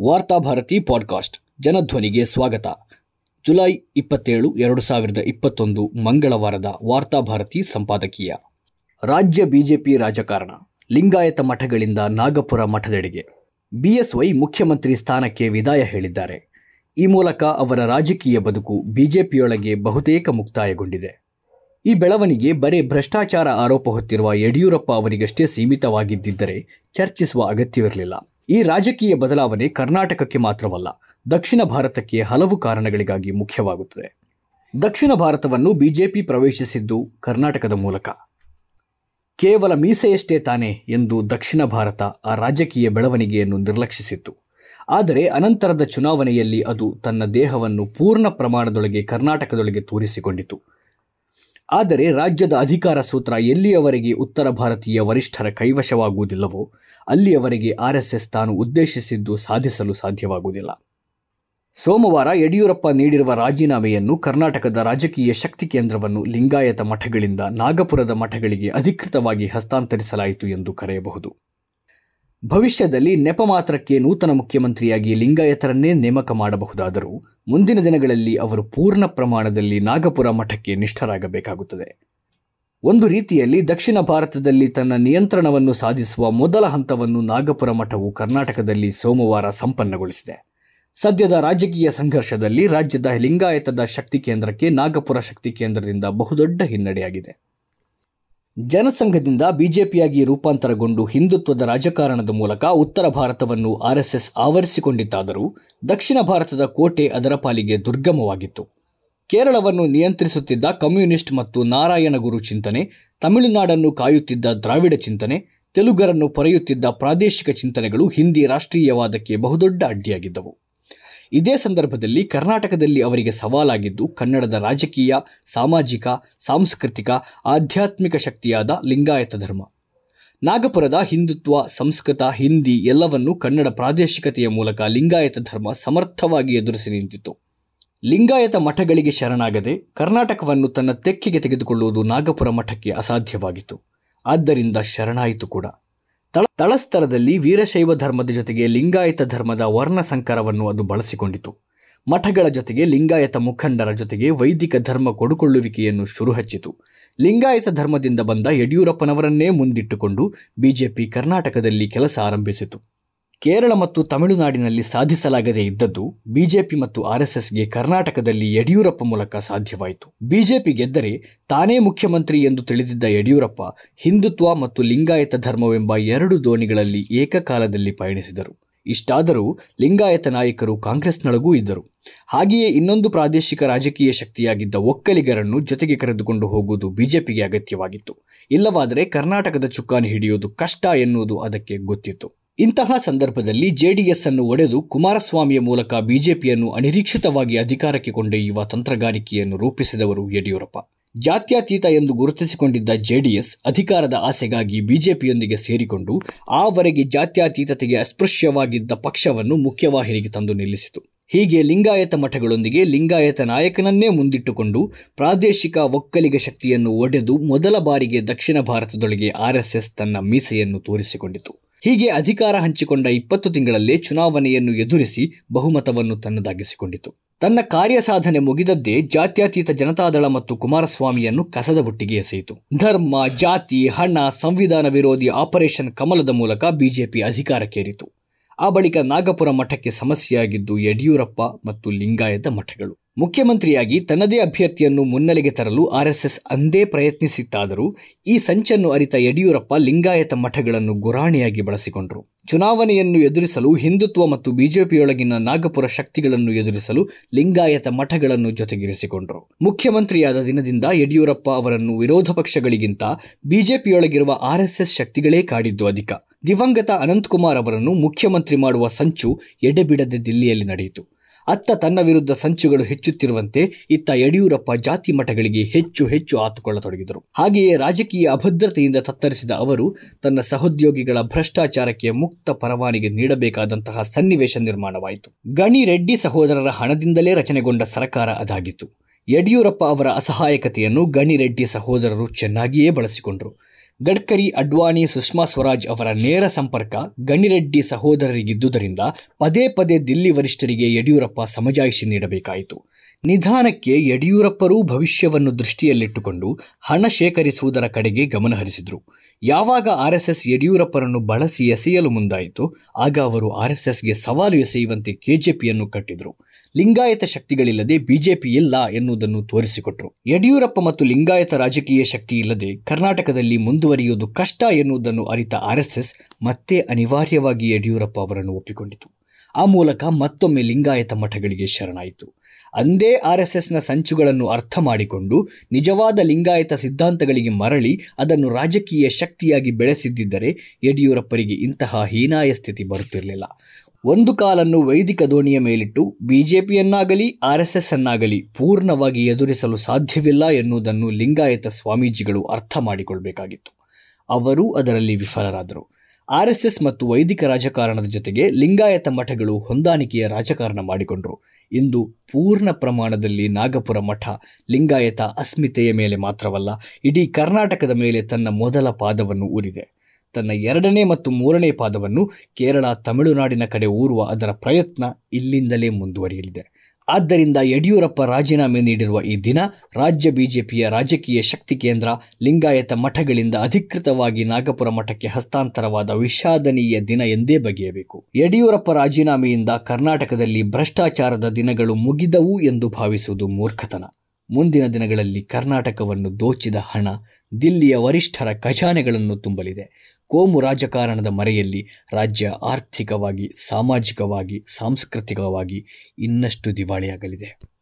Varthabharati podcast ಜನಧ್ವನಿಗೆ ಸ್ವಾಗತ. July ಇಪ್ಪತ್ತೇಳು, ಎರಡು ಸಾವಿರದ ಇಪ್ಪತ್ತೊಂದು ಮಂಗಳವಾರದ ವಾರ್ತಾಭಾರತಿ ಸಂಪಾದಕೀಯ. ರಾಜ್ಯ ಬಿಜೆಪಿ ರಾಜಕಾರಣ, ಲಿಂಗಾಯತ ಮಠಗಳಿಂದ ನಾಗಪುರ ಮಠದೆಡೆಗೆ. ಬಿಎಸ್ವೈ ಮುಖ್ಯಮಂತ್ರಿ ಸ್ಥಾನಕ್ಕೆ ವಿದಾಯ ಹೇಳಿದ್ದಾರೆ. ಈ ಮೂಲಕ ಅವರ ರಾಜಕೀಯ ಬದುಕು ಬಿಜೆಪಿಯೊಳಗೆ ಬಹುತೇಕ ಮುಕ್ತಾಯಗೊಂಡಿದೆ. ಈ ಬೆಳವಣಿಗೆ ಬರೇ ಭ್ರಷ್ಟಾಚಾರ ಆರೋಪ ಹೊತ್ತಿರುವ ಯಡಿಯೂರಪ್ಪ ಅವರಿಗಷ್ಟೇ ಸೀಮಿತವಾಗಿದ್ದಿದ್ದರೆ ಚರ್ಚಿಸುವ ಅಗತ್ಯವಿರಲಿಲ್ಲ. ಈ ರಾಜಕೀಯ ಬದಲಾವಣೆ ಕರ್ನಾಟಕಕ್ಕೆ ಮಾತ್ರವಲ್ಲ, ದಕ್ಷಿಣ ಭಾರತಕ್ಕೆ ಹಲವು ಕಾರಣಗಳಿಗಾಗಿ ಮುಖ್ಯವಾಗುತ್ತದೆ. ದಕ್ಷಿಣ ಭಾರತವನ್ನು ಬಿಜೆಪಿ ಪ್ರವೇಶಿಸಿದ್ದು ಕರ್ನಾಟಕದ ಮೂಲಕ. ಕೇವಲ ಮೀಸೆಯಷ್ಟೇ ತಾನೆ ಎಂದು ದಕ್ಷಿಣ ಭಾರತ ಆ ರಾಜಕೀಯ ಬೆಳವಣಿಗೆಯನ್ನು ನಿರ್ಲಕ್ಷಿಸಿತ್ತು. ಆದರೆ ಅನಂತರದ ಚುನಾವಣೆಯಲ್ಲಿ ಅದು ತನ್ನ ದೇಹವನ್ನು ಪೂರ್ಣ ಪ್ರಮಾಣದೊಳಗೆ ಕರ್ನಾಟಕದೊಳಗೆ ತೂರಿಸಿಕೊಂಡಿತು. ಆದರೆ ರಾಜ್ಯದ ಅಧಿಕಾರ ಸೂತ್ರ ಎಲ್ಲಿಯವರೆಗೆ ಉತ್ತರ ಭಾರತೀಯ ವರಿಷ್ಠರ ಕೈವಶವಾಗುವುದಿಲ್ಲವೋ ಅಲ್ಲಿಯವರೆಗೆ ಆರ್ಎಸ್ಎಸ್ ತಾನು ಉದ್ದೇಶಿಸಿದ್ದು ಸಾಧಿಸಲು ಸಾಧ್ಯವಾಗುವುದಿಲ್ಲ. ಸೋಮವಾರ ಯಡಿಯೂರಪ್ಪ ನೀಡಿರುವ ರಾಜೀನಾಮೆಯನ್ನು ಕರ್ನಾಟಕದ ರಾಜಕೀಯ ಶಕ್ತಿ ಕೇಂದ್ರವನ್ನು ಲಿಂಗಾಯತ ಮಠಗಳಿಂದ ನಾಗಪುರದ ಮಠಗಳಿಗೆ ಅಧಿಕೃತವಾಗಿ ಹಸ್ತಾಂತರಿಸಲಾಯಿತು ಎಂದು ಕರೆಯಬಹುದು. ಭವಿಷ್ಯದಲ್ಲಿ ನೆಪ ಮಾತ್ರಕ್ಕೆ ನೂತನ ಮುಖ್ಯಮಂತ್ರಿಯಾಗಿ ಲಿಂಗಾಯತರನ್ನೇ ನೇಮಕ ಮಾಡಬಹುದಾದರೂ ಮುಂದಿನ ದಿನಗಳಲ್ಲಿ ಅವರು ಪೂರ್ಣ ಪ್ರಮಾಣದಲ್ಲಿ ನಾಗಪುರ ಮಠಕ್ಕೆ ನಿಷ್ಠರಾಗಬೇಕಾಗುತ್ತದೆ. ಒಂದು ರೀತಿಯಲ್ಲಿ ದಕ್ಷಿಣ ಭಾರತದಲ್ಲಿ ತನ್ನ ನಿಯಂತ್ರಣವನ್ನು ಸಾಧಿಸುವ ಮೊದಲ ಹಂತವನ್ನು ನಾಗಪುರ ಮಠವು ಕರ್ನಾಟಕದಲ್ಲಿ ಸೋಮವಾರ ಸಂಪನ್ನಗೊಳಿಸಿದೆ. ಸದ್ಯದ ರಾಜಕೀಯ ಸಂಘರ್ಷದಲ್ಲಿ ರಾಜ್ಯದ ಲಿಂಗಾಯತದ ಶಕ್ತಿ ಕೇಂದ್ರಕ್ಕೆ ನಾಗಪುರ ಶಕ್ತಿ ಕೇಂದ್ರದಿಂದ ಬಹುದೊಡ್ಡ ಹಿನ್ನಡೆಯಾಗಿದೆ. ಜನಸಂಘದಿಂದ ಬಿಜೆಪಿಯಾಗಿ ರೂಪಾಂತರಗೊಂಡು ಹಿಂದುತ್ವದ ರಾಜಕಾರಣದ ಮೂಲಕ ಉತ್ತರ ಭಾರತವನ್ನು ಆರ್ಎಸ್ಎಸ್ ಆವರಿಸಿಕೊಂಡಿತ್ತಾದರೂ ದಕ್ಷಿಣ ಭಾರತದ ಕೋಟೆ ಅದರ ಪಾಲಿಗೆ ದುರ್ಗಮವಾಗಿತ್ತು. ಕೇರಳವನ್ನು ನಿಯಂತ್ರಿಸುತ್ತಿದ್ದ ಕಮ್ಯುನಿಸ್ಟ್ ಮತ್ತು ನಾರಾಯಣ ಗುರು ಚಿಂತನೆ, ತಮಿಳುನಾಡನ್ನು ಕಾಯುತ್ತಿದ್ದ ದ್ರಾವಿಡ ಚಿಂತನೆ, ತೆಲುಗರನ್ನು ಪೊರೆಯುತ್ತಿದ್ದ ಪ್ರಾದೇಶಿಕ ಚಿಂತನೆಗಳು ಹಿಂದಿ ರಾಷ್ಟ್ರೀಯವಾದಕ್ಕೆ ಬಹುದೊಡ್ಡ ಅಡ್ಡಿಯಾಗಿದ್ದವು. ಇದೇ ಸಂದರ್ಭದಲ್ಲಿ ಕರ್ನಾಟಕದಲ್ಲಿ ಅವರಿಗೆ ಸವಾಲಾಗಿದ್ದು ಕನ್ನಡದ ರಾಜಕೀಯ, ಸಾಮಾಜಿಕ, ಸಾಂಸ್ಕೃತಿಕ, ಆಧ್ಯಾತ್ಮಿಕ ಶಕ್ತಿಯಾದ ಲಿಂಗಾಯತ ಧರ್ಮ. ನಾಗಪುರದ ಹಿಂದುತ್ವ, ಸಂಸ್ಕೃತ, ಹಿಂದಿ ಎಲ್ಲವನ್ನೂ ಕನ್ನಡ ಪ್ರಾದೇಶಿಕತೆಯ ಮೂಲಕ ಲಿಂಗಾಯತ ಧರ್ಮ ಸಮರ್ಥವಾಗಿ ಎದುರಿಸಿ ನಿಂತಿತು ಲಿಂಗಾಯತ ಮಠಗಳಿಗೆ ಶರಣಾಗದೆ ಕರ್ನಾಟಕವನ್ನು ತನ್ನ ತೆಕ್ಕೆಗೆ ತೆಗೆದುಕೊಳ್ಳುವುದು ನಾಗಪುರ ಮಠಕ್ಕೆ ಅಸಾಧ್ಯವಾಗಿತ್ತು. ಆದ್ದರಿಂದ ಶರಣಾಯಿತು ಕೂಡ. ತಳಸ್ತರದಲ್ಲಿ ವೀರಶೈವ ಧರ್ಮದ ಜೊತೆಗೆ ಲಿಂಗಾಯತ ಧರ್ಮದ ವರ್ಣ ಸಂಕರವನ್ನು ಅದು ಬಳಸಿಕೊಂಡಿತು. ಮಠಗಳ ಜೊತೆಗೆ ಲಿಂಗಾಯತ ಮುಖಂಡರ ಜೊತೆಗೆ ವೈದಿಕ ಧರ್ಮ ಕೊಡುಕೊಳ್ಳುವಿಕೆಯನ್ನು ಶುರುಹಚ್ಚಿತು ಲಿಂಗಾಯತ ಧರ್ಮದಿಂದ ಬಂದ ಯಡಿಯೂರಪ್ಪನವರನ್ನೇ ಮುಂದಿಟ್ಟುಕೊಂಡು ಬಿಜೆಪಿ ಕರ್ನಾಟಕದಲ್ಲಿ ಕೆಲಸ ಆರಂಭಿಸಿತು. ಕೇರಳ ಮತ್ತು ತಮಿಳುನಾಡಿನಲ್ಲಿ ಸಾಧಿಸಲಾಗದೇ ಇದ್ದದ್ದು ಬಿಜೆಪಿ ಮತ್ತು ಆರ್ಎಸ್ಎಸ್ಗೆ ಕರ್ನಾಟಕದಲ್ಲಿ ಯಡಿಯೂರಪ್ಪ ಮೂಲಕ ಸಾಧ್ಯವಾಯಿತು. ಬಿಜೆಪಿ ಗೆದ್ದರೆ ತಾನೇ ಮುಖ್ಯಮಂತ್ರಿ ಎಂದು ತಿಳಿದಿದ್ದ ಯಡಿಯೂರಪ್ಪ ಹಿಂದುತ್ವ ಮತ್ತು ಲಿಂಗಾಯತ ಧರ್ಮವೆಂಬ ಎರಡು ದೋಣಿಗಳಲ್ಲಿ ಏಕಕಾಲದಲ್ಲಿ ಪಯಣಿಸಿದರು. ಇಷ್ಟಾದರೂ ಲಿಂಗಾಯತ ನಾಯಕರು ಕಾಂಗ್ರೆಸ್ನೊಳಗೂ ಇದ್ದರು. ಹಾಗೆಯೇ ಇನ್ನೊಂದು ಪ್ರಾದೇಶಿಕ ರಾಜಕೀಯ ಶಕ್ತಿಯಾಗಿದ್ದ ಒಕ್ಕಲಿಗರನ್ನು ಜೊತೆಗೆ ಕರೆದುಕೊಂಡು ಹೋಗುವುದು ಬಿಜೆಪಿಗೆ ಅಗತ್ಯವಾಗಿತ್ತು. ಇಲ್ಲವಾದರೆ ಕರ್ನಾಟಕದ ಚುಕ್ಕಾಣಿ ಹಿಡಿಯುವುದು ಕಷ್ಟ ಎನ್ನುವುದು ಅದಕ್ಕೆ ಗೊತ್ತಿತ್ತು. ಇಂತಹ ಸಂದರ್ಭದಲ್ಲಿ ಜೆಡಿಎಸ್ ಅನ್ನು ಒಡೆದು ಕುಮಾರಸ್ವಾಮಿಯ ಮೂಲಕ ಬಿಜೆಪಿಯನ್ನು ಅನಿರೀಕ್ಷಿತವಾಗಿ ಅಧಿಕಾರಕ್ಕೆ ಕೊಂಡೊಯ್ಯುವ ತಂತ್ರಗಾರಿಕೆಯನ್ನು ರೂಪಿಸಿದವರು ಯಡಿಯೂರಪ್ಪ. ಜಾತ್ಯತೀತ ಎಂದು ಗುರುತಿಸಿಕೊಂಡಿದ್ದ ಜೆಡಿಎಸ್ ಅಧಿಕಾರದ ಆಸೆಗಾಗಿ ಬಿಜೆಪಿಯೊಂದಿಗೆ ಸೇರಿಕೊಂಡು ಆವರೆಗೆ ಜಾತ್ಯತೀತತೆಗೆ ಅಸ್ಪೃಶ್ಯವಾಗಿದ್ದ ಪಕ್ಷವನ್ನು ಮುಖ್ಯವಾಹಿನಿಗೆ ತಂದು ನಿಲ್ಲಿಸಿತು. ಹೀಗೆ ಲಿಂಗಾಯತ ಮಠಗಳೊಂದಿಗೆ ಲಿಂಗಾಯತ ನಾಯಕನನ್ನೇ ಮುಂದಿಟ್ಟುಕೊಂಡು ಪ್ರಾದೇಶಿಕ ಒಕ್ಕಲಿಗ ಶಕ್ತಿಯನ್ನು ಒಡೆದು ಮೊದಲ ಬಾರಿಗೆ ದಕ್ಷಿಣ ಭಾರತದೊಳಗೆ ಆರ್ಎಸ್ಎಸ್ ತನ್ನ ಮೀಸೆಯನ್ನು ತೋರಿಸಿಕೊಂಡಿತು. ಹೀಗೆ ಅಧಿಕಾರ ಹಂಚಿಕೊಂಡ ಇಪ್ಪತ್ತು ತಿಂಗಳಲ್ಲೇ ಚುನಾವಣೆಯನ್ನು ಎದುರಿಸಿ ಬಹುಮತವನ್ನು ತನ್ನದಾಗಿಸಿಕೊಂಡಿತು. ತನ್ನ ಕಾರ್ಯಸಾಧನೆ ಮುಗಿದದ್ದೇ ಜಾತ್ಯತೀತ ಜನತಾದಳ ಮತ್ತು ಕುಮಾರಸ್ವಾಮಿಯನ್ನು ಕಸದ ಬುಟ್ಟಿಗೆ ಎಸೆಯಿತು. ಧರ್ಮ, ಜಾತಿ, ಹಣ, ಸಂವಿಧಾನ ವಿರೋಧಿ ಆಪರೇಷನ್ ಕಮಲದ ಮೂಲಕ ಬಿಜೆಪಿ ಅಧಿಕಾರಕ್ಕೇರಿತು. ಆ ಬಳಿಕ ನಾಗಪುರ ಮಠಕ್ಕೆ ಸಮಸ್ಯೆಯಾಗಿದ್ದು ಯಡಿಯೂರಪ್ಪ ಮತ್ತು ಲಿಂಗಾಯತ ಮಠಗಳು. ಮುಖ್ಯಮಂತ್ರಿಯಾಗಿ ತನ್ನದೇ ಅಭ್ಯರ್ಥಿಯನ್ನು ಮುನ್ನೆಲೆಗೆ ತರಲು ಆರ್ಎಸ್ಎಸ್ ಅಂದೇ ಪ್ರಯತ್ನಿಸಿತ್ತಾದರೂ ಈ ಸಂಚನ್ನು ಅರಿತ ಯಡಿಯೂರಪ್ಪ ಲಿಂಗಾಯತ ಮಠಗಳನ್ನು ಗುರಾಣಿಯಾಗಿ ಬಳಸಿಕೊಂಡರು. ಚುನಾವಣೆಯನ್ನು ಎದುರಿಸಲು ಹಿಂದುತ್ವ ಮತ್ತು ಬಿಜೆಪಿಯೊಳಗಿನ ನಾಗಪುರ ಶಕ್ತಿಗಳನ್ನು ಎದುರಿಸಲು ಲಿಂಗಾಯತ ಮಠಗಳನ್ನು ಜೊತೆಗಿರಿಸಿಕೊಂಡರು. ಮುಖ್ಯಮಂತ್ರಿಯಾದ ದಿನದಿಂದ ಯಡಿಯೂರಪ್ಪ ಅವರನ್ನು ವಿರೋಧ ಪಕ್ಷಗಳಿಗಿಂತ ಬಿಜೆಪಿಯೊಳಗಿರುವ ಆರ್ಎಸ್ಎಸ್ ಶಕ್ತಿಗಳೇ ಕಾಡಿದ್ದು ಅಧಿಕ. ದಿವಂಗತ ಅನಂತಕುಮಾರ್ ಅವರನ್ನು ಮುಖ್ಯಮಂತ್ರಿ ಮಾಡುವ ಸಂಚು ಎಡೆಬಿಡದೆ ದಿಲ್ಲಿಯಲ್ಲಿ ನಡೆಯಿತು. ಅತ್ತ ತನ್ನ ವಿರುದ್ಧ ಸಂಚುಗಳು ಹೆಚ್ಚುತ್ತಿರುವಂತೆ ಇತ್ತ ಯಡಿಯೂರಪ್ಪ ಜಾತಿ ಮಠಗಳಿಗೆ ಹೆಚ್ಚು ಹೆಚ್ಚು ಆತುಕೊಳ್ಳತೊಡಗಿದರು. ಹಾಗೆಯೇ ರಾಜಕೀಯ ಅಭದ್ರತೆಯಿಂದ ತತ್ತರಿಸಿದ ಅವರು ತನ್ನ ಸಹೋದ್ಯೋಗಿಗಳ ಭ್ರಷ್ಟಾಚಾರಕ್ಕೆ ಮುಕ್ತ ಪರವಾನಿಗೆ ನೀಡಬೇಕಾದಂತಹ ಸನ್ನಿವೇಶ ನಿರ್ಮಾಣವಾಯಿತು. ಗಣಿ ರೆಡ್ಡಿ ಸಹೋದರರ ಹಣದಿಂದಲೇ ರಚನೆಗೊಂಡ ಸರ್ಕಾರ ಅದಾಗಿತ್ತು. ಯಡಿಯೂರಪ್ಪ ಅವರ ಅಸಹಾಯಕತೆಯನ್ನು ಗಣಿ ರೆಡ್ಡಿ ಸಹೋದರರು ಚೆನ್ನಾಗಿಯೇ ಬಳಸಿಕೊಂಡರು. ಗಡ್ಕರಿ, ಅಡ್ವಾಣಿ, ಸುಷ್ಮಾ ಸ್ವರಾಜ್ ಅವರ ನೇರ ಸಂಪರ್ಕ ಗಣಿರೆಡ್ಡಿ ಸಹೋದರರಿಗಿದ್ದುದರಿಂದ ಪದೇ ಪದೇ ದಿಲ್ಲಿ ವರಿಷ್ಠರಿಗೆ ಯಡಿಯೂರಪ್ಪ ಸಮಜಾಯಿಷಿ ನೀಡಬೇಕಾಯಿತು. ನಿಧಾನಕ್ಕೆ ಯಡಿಯೂರಪ್ಪರೂ ಭವಿಷ್ಯವನ್ನು ದೃಷ್ಟಿಯಲ್ಲಿಟ್ಟುಕೊಂಡು ಹಣ ಶೇಖರಿಸುವುದರ ಕಡೆಗೆ ಗಮನಹರಿಸಿದರು ಯಾವಾಗ ಆರ್ಎಸ್ಎಸ್ ಯಡಿಯೂರಪ್ಪರನ್ನು ಬಳಸಿ ಎಸೆಯಲು ಮುಂದಾಯಿತು ಆಗ ಅವರು ಆರ್ಎಸ್ಎಸ್ಗೆ ಸವಾಲು ಎಸೆಯುವಂತೆ ಕೆಜೆಪಿಯನ್ನು ಕಟ್ಟಿದರು. ಲಿಂಗಾಯತ ಶಕ್ತಿಗಳಿಲ್ಲದೆ ಬಿಜೆಪಿ ಇಲ್ಲ ಎನ್ನುವುದನ್ನು ತೋರಿಸಿಕೊಟ್ರು. ಯಡಿಯೂರಪ್ಪ ಮತ್ತು ಲಿಂಗಾಯತ ರಾಜಕೀಯ ಶಕ್ತಿ ಇಲ್ಲದೆ ಕರ್ನಾಟಕದಲ್ಲಿ ಮುಂದುವರಿಯುವುದು ಕಷ್ಟ ಎನ್ನುವುದನ್ನು ಅರಿತ ಆರ್ಎಸ್ಎಸ್ ಮತ್ತೆ ಅನಿವಾರ್ಯವಾಗಿ ಯಡಿಯೂರಪ್ಪ ಅವರನ್ನು ಒಪ್ಪಿಕೊಂಡಿತು. ಆ ಮೂಲಕ ಮತ್ತೊಮ್ಮೆ ಲಿಂಗಾಯತ ಮಠಗಳಿಗೆ ಶರಣಾಯಿತು. ಅಂದೇ ಆರ್ಎಸ್ಎಸ್ನ ಸಂಚುಗಳನ್ನು ಅರ್ಥ ಮಾಡಿಕೊಂಡು ನಿಜವಾದ ಲಿಂಗಾಯತ ಸಿದ್ಧಾಂತಗಳಿಗೆ ಮರಳಿ ಅದನ್ನು ರಾಜಕೀಯ ಶಕ್ತಿಯಾಗಿ ಬೆಳೆಸಿದ್ದರೆ ಯಡಿಯೂರಪ್ಪರಿಗೆ ಇಂತಹ ಹೀನಾಯ ಸ್ಥಿತಿ ಬರುತ್ತಿರಲಿಲ್ಲ. ಒಂದು ಕಾಲನ್ನು ವೈದಿಕ ದೋಣಿಯ ಮೇಲಿಟ್ಟು ಬಿಜೆಪಿಯನ್ನಾಗಲಿ ಆರ್ಎಸ್ಎಸ್ ಅನ್ನಾಗಲಿ ಪೂರ್ಣವಾಗಿ ಎದುರಿಸಲು ಸಾಧ್ಯವಿಲ್ಲ ಎನ್ನುವುದನ್ನು ಲಿಂಗಾಯತ ಸ್ವಾಮೀಜಿಗಳು ಅರ್ಥ ಮಾಡಿಕೊಳ್ಬೇಕಾಗಿತ್ತು. ಅವರೂ ಅದರಲ್ಲಿ ವಿಫಲರಾದರು. ಆರ್ಎಸ್ಎಸ್ ಮತ್ತು ವೈದಿಕ ರಾಜಕಾರಣದ ಜೊತೆಗೆ ಲಿಂಗಾಯತ ಮಠಗಳು ಹೊಂದಾಣಿಕೆಯ ರಾಜಕಾರಣ ಮಾಡಿಕೊಂಡರು. ಇಂದು ಪೂರ್ಣ ಪ್ರಮಾಣದಲ್ಲಿ ನಾಗಪುರ ಮಠ ಲಿಂಗಾಯತ ಅಸ್ಮಿತೆಯ ಮೇಲೆ ಮಾತ್ರವಲ್ಲ, ಇಡೀ ಕರ್ನಾಟಕದ ಮೇಲೆ ತನ್ನ ಮೊದಲ ಪಾದವನ್ನು ಊರಿದೆ. ತನ್ನ ಎರಡನೇ ಮತ್ತು ಮೂರನೇ ಪಾದವನ್ನು ಕೇರಳ, ತಮಿಳುನಾಡಿನ ಕಡೆ ಊರುವ ಅದರ ಪ್ರಯತ್ನ ಇಲ್ಲಿಂದಲೇ ಮುಂದುವರಿಯಲಿದೆ. ಆದ್ದರಿಂದ ಯಡಿಯೂರಪ್ಪ ರಾಜೀನಾಮೆ ನೀಡಿರುವ ಈ ದಿನ ರಾಜ್ಯ ಬಿಜೆಪಿಯ ರಾಜಕೀಯ ಶಕ್ತಿ ಕೇಂದ್ರ ಲಿಂಗಾಯತ ಮಠಗಳಿಂದ ಅಧಿಕೃತವಾಗಿ ನಾಗಪುರ ಮಠಕ್ಕೆ ಹಸ್ತಾಂತರವಾದ ವಿಷಾದನೀಯ ದಿನ ಎಂದೇ ಬಗೆಯಬೇಕು. ಯಡಿಯೂರಪ್ಪ ರಾಜೀನಾಮೆಯಿಂದ ಕರ್ನಾಟಕದಲ್ಲಿ ಭ್ರಷ್ಟಾಚಾರದ ದಿನಗಳು ಮುಗಿದವು ಎಂದು ಭಾವಿಸುವುದು ಮೂರ್ಖತನ. ಮುಂದಿನ ದಿನಗಳಲ್ಲಿ ಕರ್ನಾಟಕವನ್ನು ದೋಚಿದ ಹಣ ದಿಲ್ಲಿಯ ವರಿಷ್ಠರ ಖಜಾನೆಗಳನ್ನು ತುಂಬಲಿದೆ. ಕೋಮು ರಾಜಕಾರಣದ ಮರೆಯಲ್ಲಿ ರಾಜ್ಯ ಆರ್ಥಿಕವಾಗಿ, ಸಾಮಾಜಿಕವಾಗಿ, ಸಾಂಸ್ಕೃತಿಕವಾಗಿ ಇನ್ನಷ್ಟು ದಿವಾಳಿಯಾಗಲಿದೆ.